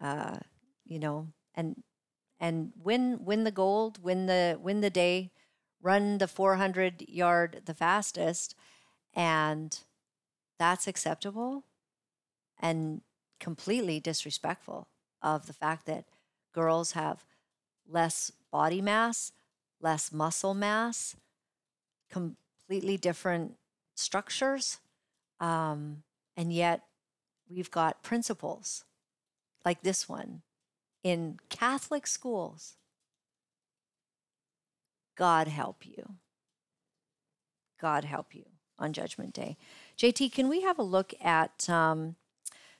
uh, you know, and and win win the gold, win the win the day, run the 400 yard the fastest, and that's acceptable and completely disrespectful of the fact that girls have less body mass, less muscle mass, completely different structures. Um, and yet we've got principals like this one in Catholic schools. God help you. God help you on Judgment Day. JT, can we have a look at um,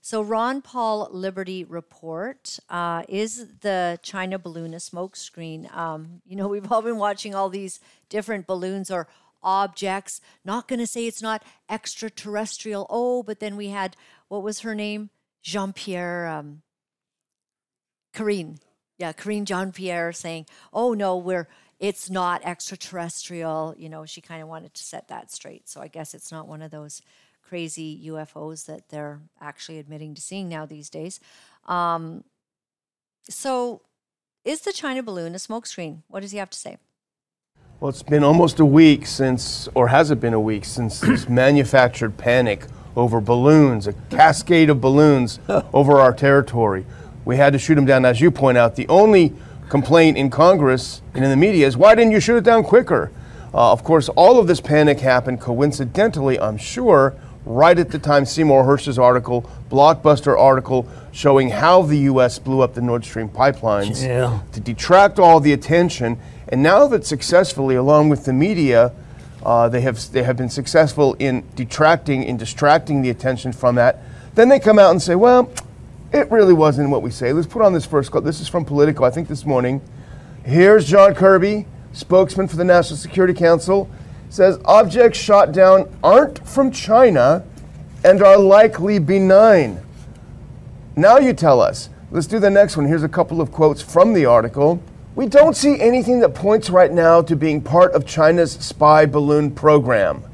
so, Ron Paul Liberty Report uh, is the China balloon a smokescreen? Um, you know, we've all been watching all these different balloons or objects. Not going to say it's not extraterrestrial. Oh, but then we had, what was her name? Jean Pierre, um, Karine. Yeah, Karine Jean Pierre saying, oh, no, we're, it's not extraterrestrial. You know, she kind of wanted to set that straight. So I guess it's not one of those crazy UFOs that they're actually admitting to seeing now these days. Um, so, is the China balloon a smokescreen? What does he have to say? Well, it's been almost a week since, or has it been a week since this manufactured panic over balloons, a cascade of balloons over our territory. We had to shoot them down, as you point out. The only complaint in Congress and in the media is why didn't you shoot it down quicker? Uh, of course, all of this panic happened coincidentally, I'm sure, right at the time Seymour Hersh's article, blockbuster article, showing how the U.S. blew up the Nord Stream pipelines Yeah. to detract all the attention. And now that successfully, along with the media, uh, they have they have been successful in detracting and distracting the attention from that. Then they come out and say, "Well, it really wasn't what we say." Let's put on this first clip. This is from Politico, I think this morning. Here's John Kirby, spokesman for the National Security Council, says objects shot down aren't from China and are likely benign. Now you tell us. Let's do the next one. Here's a couple of quotes from the article. We don't see anything that points right now to being part of China's spy balloon program.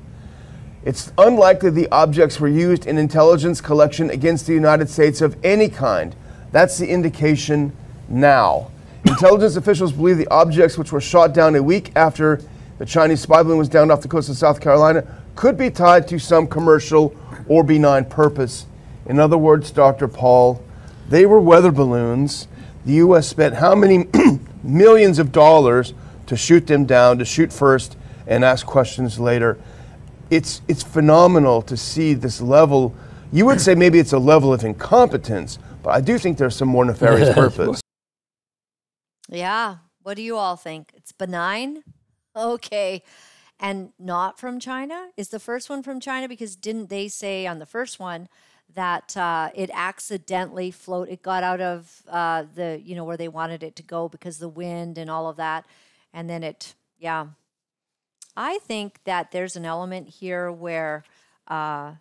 It's unlikely the objects were used in intelligence collection against the United States of any kind. That's the indication now. Intelligence officials believe the objects, which were shot down a week after the Chinese spy balloon was downed off the coast of South Carolina, could be tied to some commercial or benign purpose. In other words, Dr. Paul, they were weather balloons. The U.S. spent how many millions of dollars to shoot them down, to shoot first and ask questions later? It's, it's phenomenal to see this level. You would say maybe it's a level of incompetence, but I do think there's some more nefarious purpose. Yeah. What do you all think? It's benign? Okay. And not from China? Is the first one from China? Because didn't they say on the first one that uh, it accidentally float? It got out of uh, the, you know, where they wanted it to go because the wind and all of that. And then it, yeah. I think that there's an element here where uh,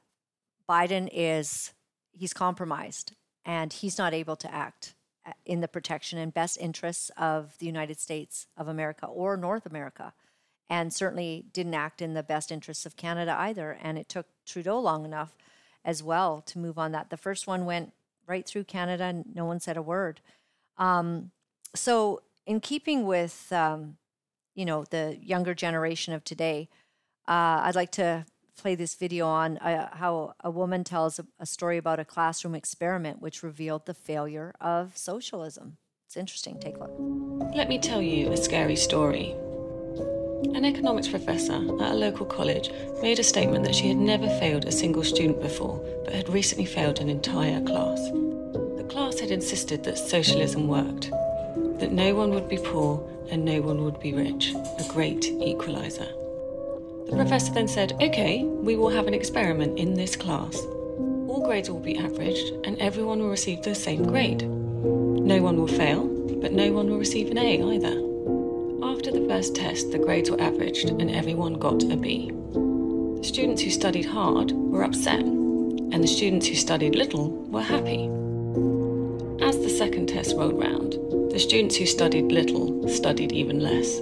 Biden is, he's compromised and he's not able to act uh, in the protection and best interests of the United States of America or North America and certainly didn't act in the best interests of Canada either. And it took Trudeau long enough as well to move on that. The first one went right through Canada and no one said a word. Um, so, in keeping with, um, you know, the younger generation of today, uh, I'd like to play this video on uh, how a woman tells a, a story about a classroom experiment which revealed the failure of socialism. It's interesting. Take a look. Let me tell you a scary story. An economics professor at a local college made a statement that she had never failed a single student before, but had recently failed an entire class. The class had insisted that socialism worked, that no one would be poor and no one would be rich, a great equalizer. The professor then said, Okay, we will have an experiment in this class. All grades will be averaged and everyone will receive the same grade. No one will fail, but no one will receive an A either. After the first test, the grades were averaged and everyone got a B. The students who studied hard were upset, and the students who studied little were happy. As the second test rolled round, the students who studied little studied even less,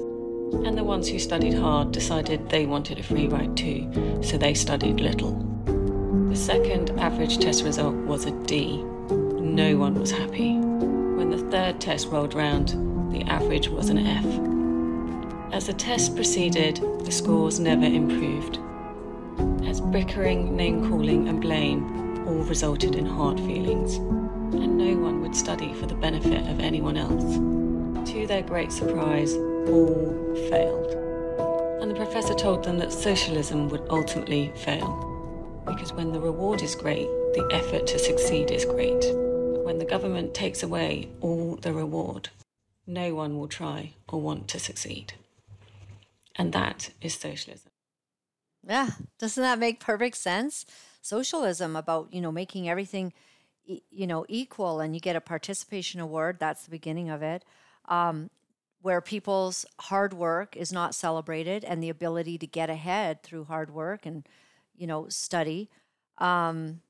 and the ones who studied hard decided they wanted a free ride too, so they studied little. The second average test result was a D. No one was happy. When the third test rolled round, the average was an F. As the test proceeded, the scores never improved. As bickering, name calling, and blame all resulted in hard feelings, and no one study for the benefit of anyone else. To their great surprise, all failed. And the professor told them that socialism would ultimately fail. Because when the reward is great, the effort to succeed is great. But when the government takes away all the reward, no one will try or want to succeed. And that is socialism. Yeah, doesn't that make perfect sense? Socialism about, you know, making everything you know, equal and you get a participation award, that's the beginning of it. Um, where people's hard work is not celebrated and the ability to get ahead through hard work and you know study um,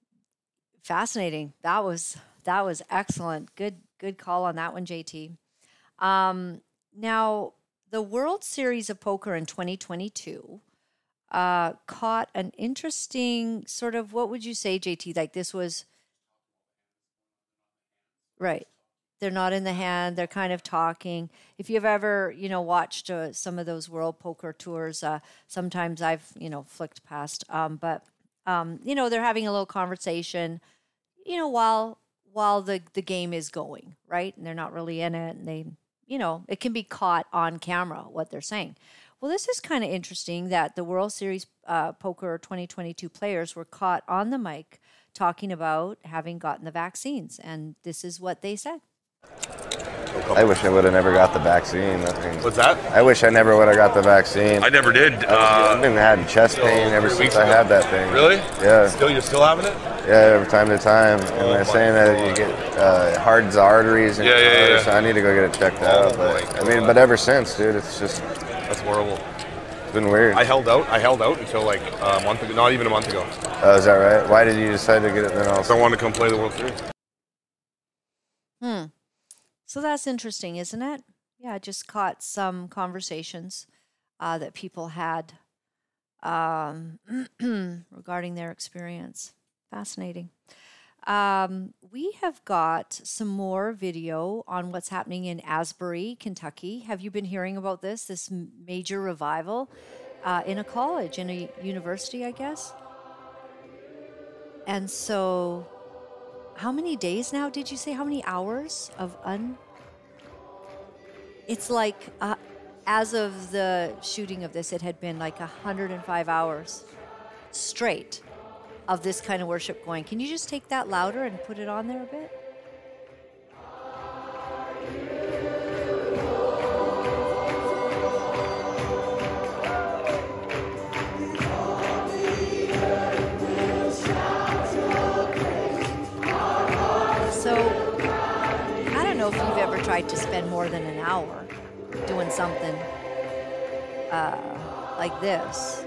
fascinating. That was that was excellent. Good good call on that one jt um, now the world series of poker in 2022 uh, caught an interesting sort of what would you say jt like this was right. They're not in the hand they're kind of talking. If you've ever you know watched uh, some of those world poker tours uh, sometimes i've you know flicked past um, but um, you know they're having a little conversation you know while while the the game is going right? And they're not really in it and they you know it can be caught on camera what they're saying. Well this is kind of interesting that the world series uh, poker 2022 players were caught on the mic talking about having gotten the vaccines and this is what they said I wish I would have never got the vaccine. Nothing. What's that? I wish I never would have got the vaccine. I never did. I Uh, have been having chest pain ever since I had that thing. Really? Yeah. Still, you're still having it? Yeah, every time to time. And Oh, they're my saying that you get uh, hardens the arteries and Yeah, yeah, your yeah. so I need to go get it checked Oh, out. But my I mean, but ever since, dude, it's just That's horrible. It's been weird. I held out. I held out until like a month ago. Not even a month ago. Oh, is that right? Why did you decide to get it then? Also, I wanted to come play the World Series. Hmm. So that's interesting, isn't it? Yeah, I just caught some conversations uh, that people had um, regarding their experience. Fascinating. Um, we have got some more video on what's happening in Asbury, Kentucky. Have you been hearing about this? This major revival uh, in a college, in a university, I guess. And so how many days now did you say how many hours of un it's like uh, as of the shooting of this it had been like 105 hours straight of this kind of worship going can you just take that louder and put it on there a bit So, I don't know if you've ever tried to spend more than an hour doing something uh, like this.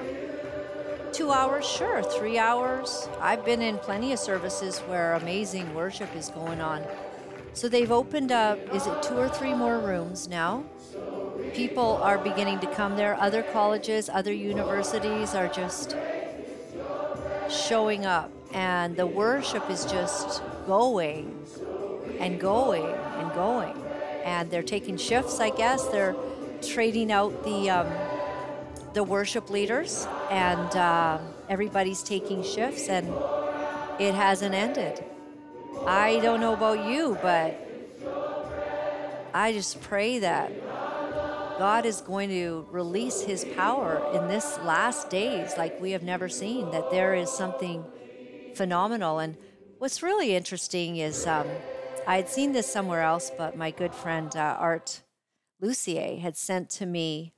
Two hours, sure. Three hours. I've been in plenty of services where amazing worship is going on. So they've opened up, is it two or three more rooms now? People are beginning to come there. Other colleges, other universities are just showing up, and the worship is just going and going and going. And they're taking shifts, I guess. They're trading out the um, the worship leaders, and uh, everybody's taking shifts, and it hasn't ended. I don't know about you, but I just pray that God is going to release his power in this last days like we have never seen, that there is something phenomenal. And what's really interesting is um, I had seen this somewhere else, but my good friend uh, Art Lucier had sent to me,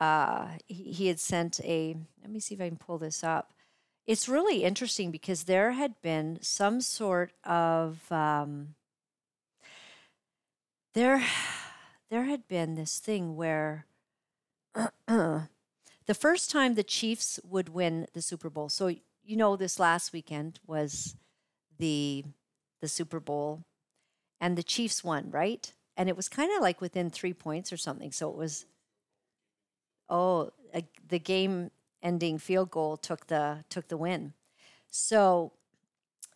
uh, he, he had sent a, let me see if I can pull this up. It's really interesting because there had been some sort of, um, there, there had been this thing where the first time the Chiefs would win the Super Bowl. So you know, this last weekend was the the Super Bowl, and the Chiefs won, right? And it was kind of like within three points or something. So it was, oh, a, the game-ending field goal took the took the win. So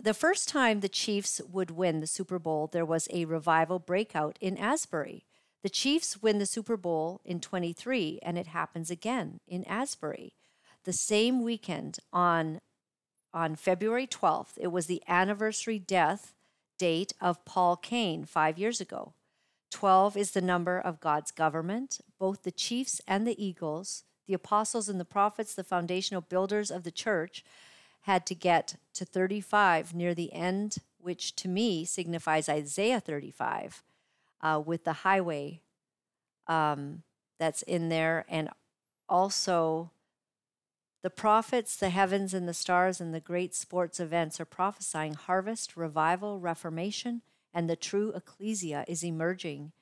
the first time the Chiefs would win the Super Bowl, there was a revival breakout in Asbury. The Chiefs win the Super Bowl in 23, and it happens again in Asbury. The same weekend on, on February 12th, it was the anniversary death date of Paul Cain five years ago. 12 is the number of God's government. Both the Chiefs and the Eagles, the apostles and the prophets, the foundational builders of the church, had to get to 35 near the end, which to me signifies Isaiah 35 uh, with the highway um, that's in there, and also the prophets, the heavens, and the stars, and the great sports events are prophesying harvest, revival, reformation, and the true ecclesia is emerging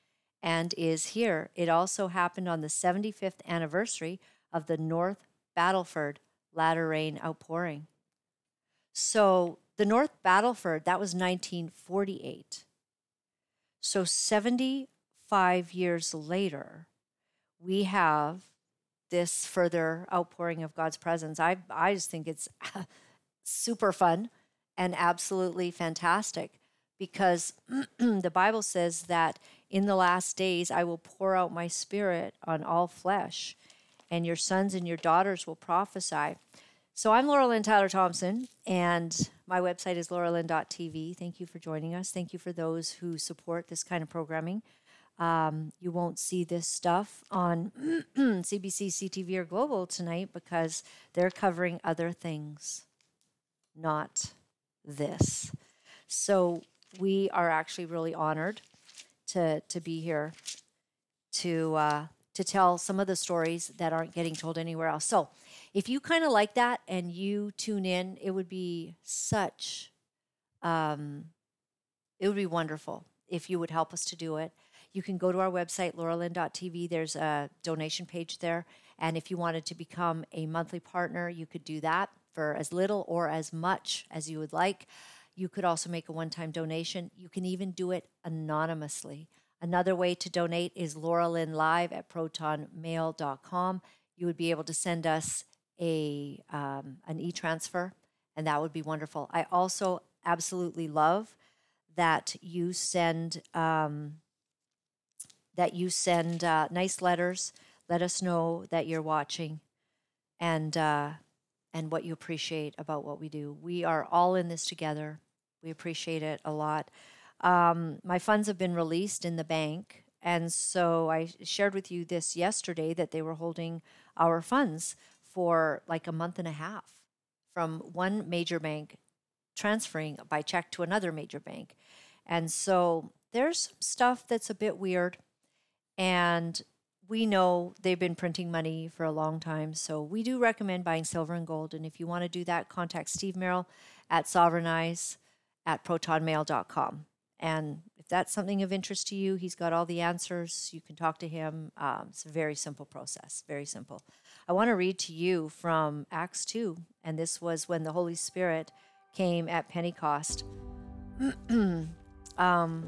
and is here. It also happened on the 75th anniversary of the North Battleford latter rain outpouring. So the North Battleford, that was 1948. So 75 years later, we have this further outpouring of God's presence. I, I just think it's super fun and absolutely fantastic because the Bible says that in the last days I will pour out my spirit on all flesh, and your sons and your daughters will prophesy. So I'm Laura Lynn Tyler Thompson, and my website is lauralynn.tv. Thank you for joining us. Thank you for those who support this kind of programming. Um, you won't see this stuff on CBC, CTV, or Global tonight because they're covering other things, not this. So we are actually really honored to to be here to uh, to tell some of the stories that aren't getting told anywhere else. So if you kind of like that and you tune in, it would be such, um, it would be wonderful if you would help us to do it. You can go to our website, lauralynn.tv. There's a donation page there. And if you wanted to become a monthly partner, you could do that for as little or as much as you would like. You could also make a one time donation. You can even do it anonymously. Another way to donate is Laura Lynn Live at protonmail.com. You would be able to send us a um, an e-transfer, and that would be wonderful. I also absolutely love that you send um, that you send uh, nice letters. Let us know that you're watching, and uh, and what you appreciate about what we do. We are all in this together. We appreciate it a lot. Um, my funds have been released in the bank, and so I shared with you this yesterday that they were holding our funds for like a month and a half from one major bank transferring by check to another major bank. And so there's stuff that's a bit weird. And we know they've been printing money for a long time. So we do recommend buying silver and gold. And if you want to do that, contact Steve Merrill at sovereignize at protonmail.com. And if that's something of interest to you, he's got all the answers. You can talk to him. Um, it's a very simple process, very simple. I want to read to you from Acts 2, and this was when the Holy Spirit came at Pentecost. um,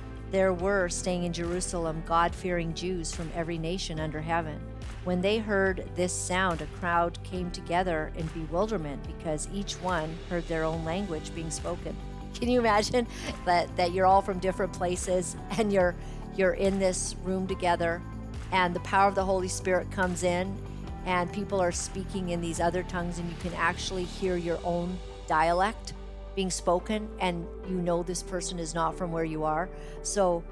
there were staying in Jerusalem God fearing Jews from every nation under heaven. When they heard this sound, a crowd came together in bewilderment because each one heard their own language being spoken. Can you imagine that, that you're all from different places and you're you're in this room together and the power of the Holy Spirit comes in and people are speaking in these other tongues and you can actually hear your own dialect being spoken and you know this person is not from where you are. So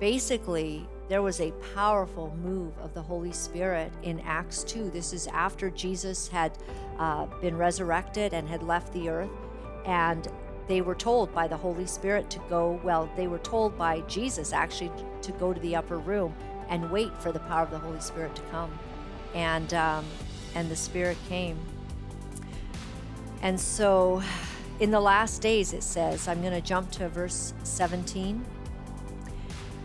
basically, there was a powerful move of the Holy Spirit in Acts 2. This is after Jesus had uh, been resurrected and had left the earth. And they were told by the Holy Spirit to go, well, they were told by Jesus actually to go to the upper room and wait for the power of the Holy Spirit to come. And, um, and the Spirit came. And so in the last days, it says, I'm going to jump to verse 17.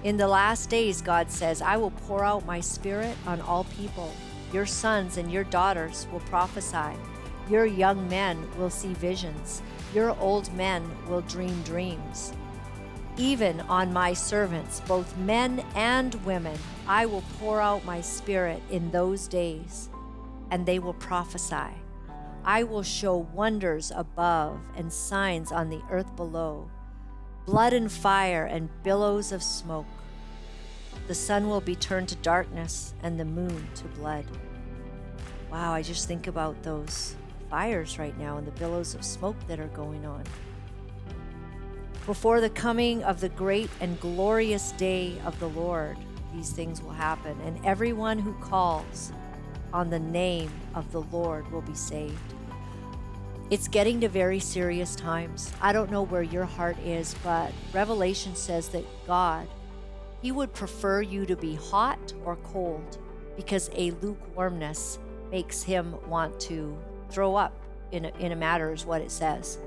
In the last days, God says, I will pour out my spirit on all people. Your sons and your daughters will prophesy. Your young men will see visions. Your old men will dream dreams. Even on my servants, both men and women, I will pour out my spirit in those days, and they will prophesy. I will show wonders above and signs on the earth below blood and fire and billows of smoke. The sun will be turned to darkness and the moon to blood. Wow, I just think about those fires right now and the billows of smoke that are going on. Before the coming of the great and glorious day of the Lord, these things will happen, and everyone who calls on the name of the Lord will be saved. It's getting to very serious times. I don't know where your heart is, but Revelation says that God, He would prefer you to be hot or cold because a lukewarmness makes Him want to throw up in a, in a matter, is what it says.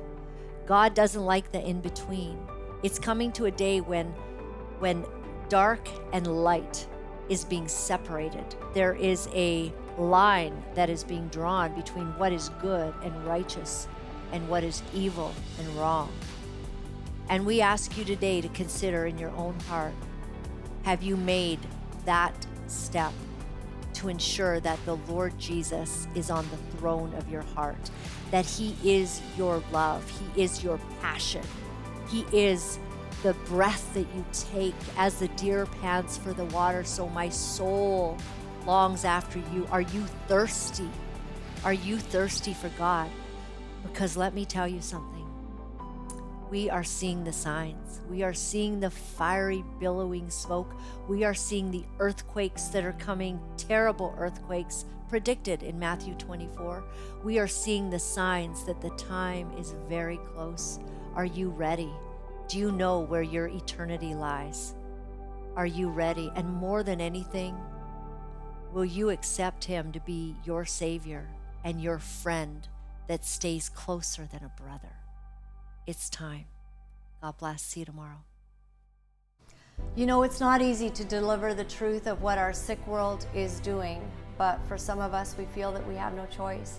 God doesn't like the in between. It's coming to a day when, when dark and light is being separated. There is a line that is being drawn between what is good and righteous and what is evil and wrong. And we ask you today to consider in your own heart have you made that step to ensure that the Lord Jesus is on the throne of your heart, that He is your love, He is your passion, He is the breath that you take as the deer pants for the water, so my soul longs after you. Are you thirsty? Are you thirsty for God? Because let me tell you something. We are seeing the signs. We are seeing the fiery, billowing smoke. We are seeing the earthquakes that are coming, terrible earthquakes predicted in Matthew 24. We are seeing the signs that the time is very close. Are you ready? Do you know where your eternity lies? Are you ready? And more than anything, will you accept Him to be your Savior and your friend that stays closer than a brother? It's time. God bless. See you tomorrow. You know, it's not easy to deliver the truth of what our sick world is doing, but for some of us, we feel that we have no choice.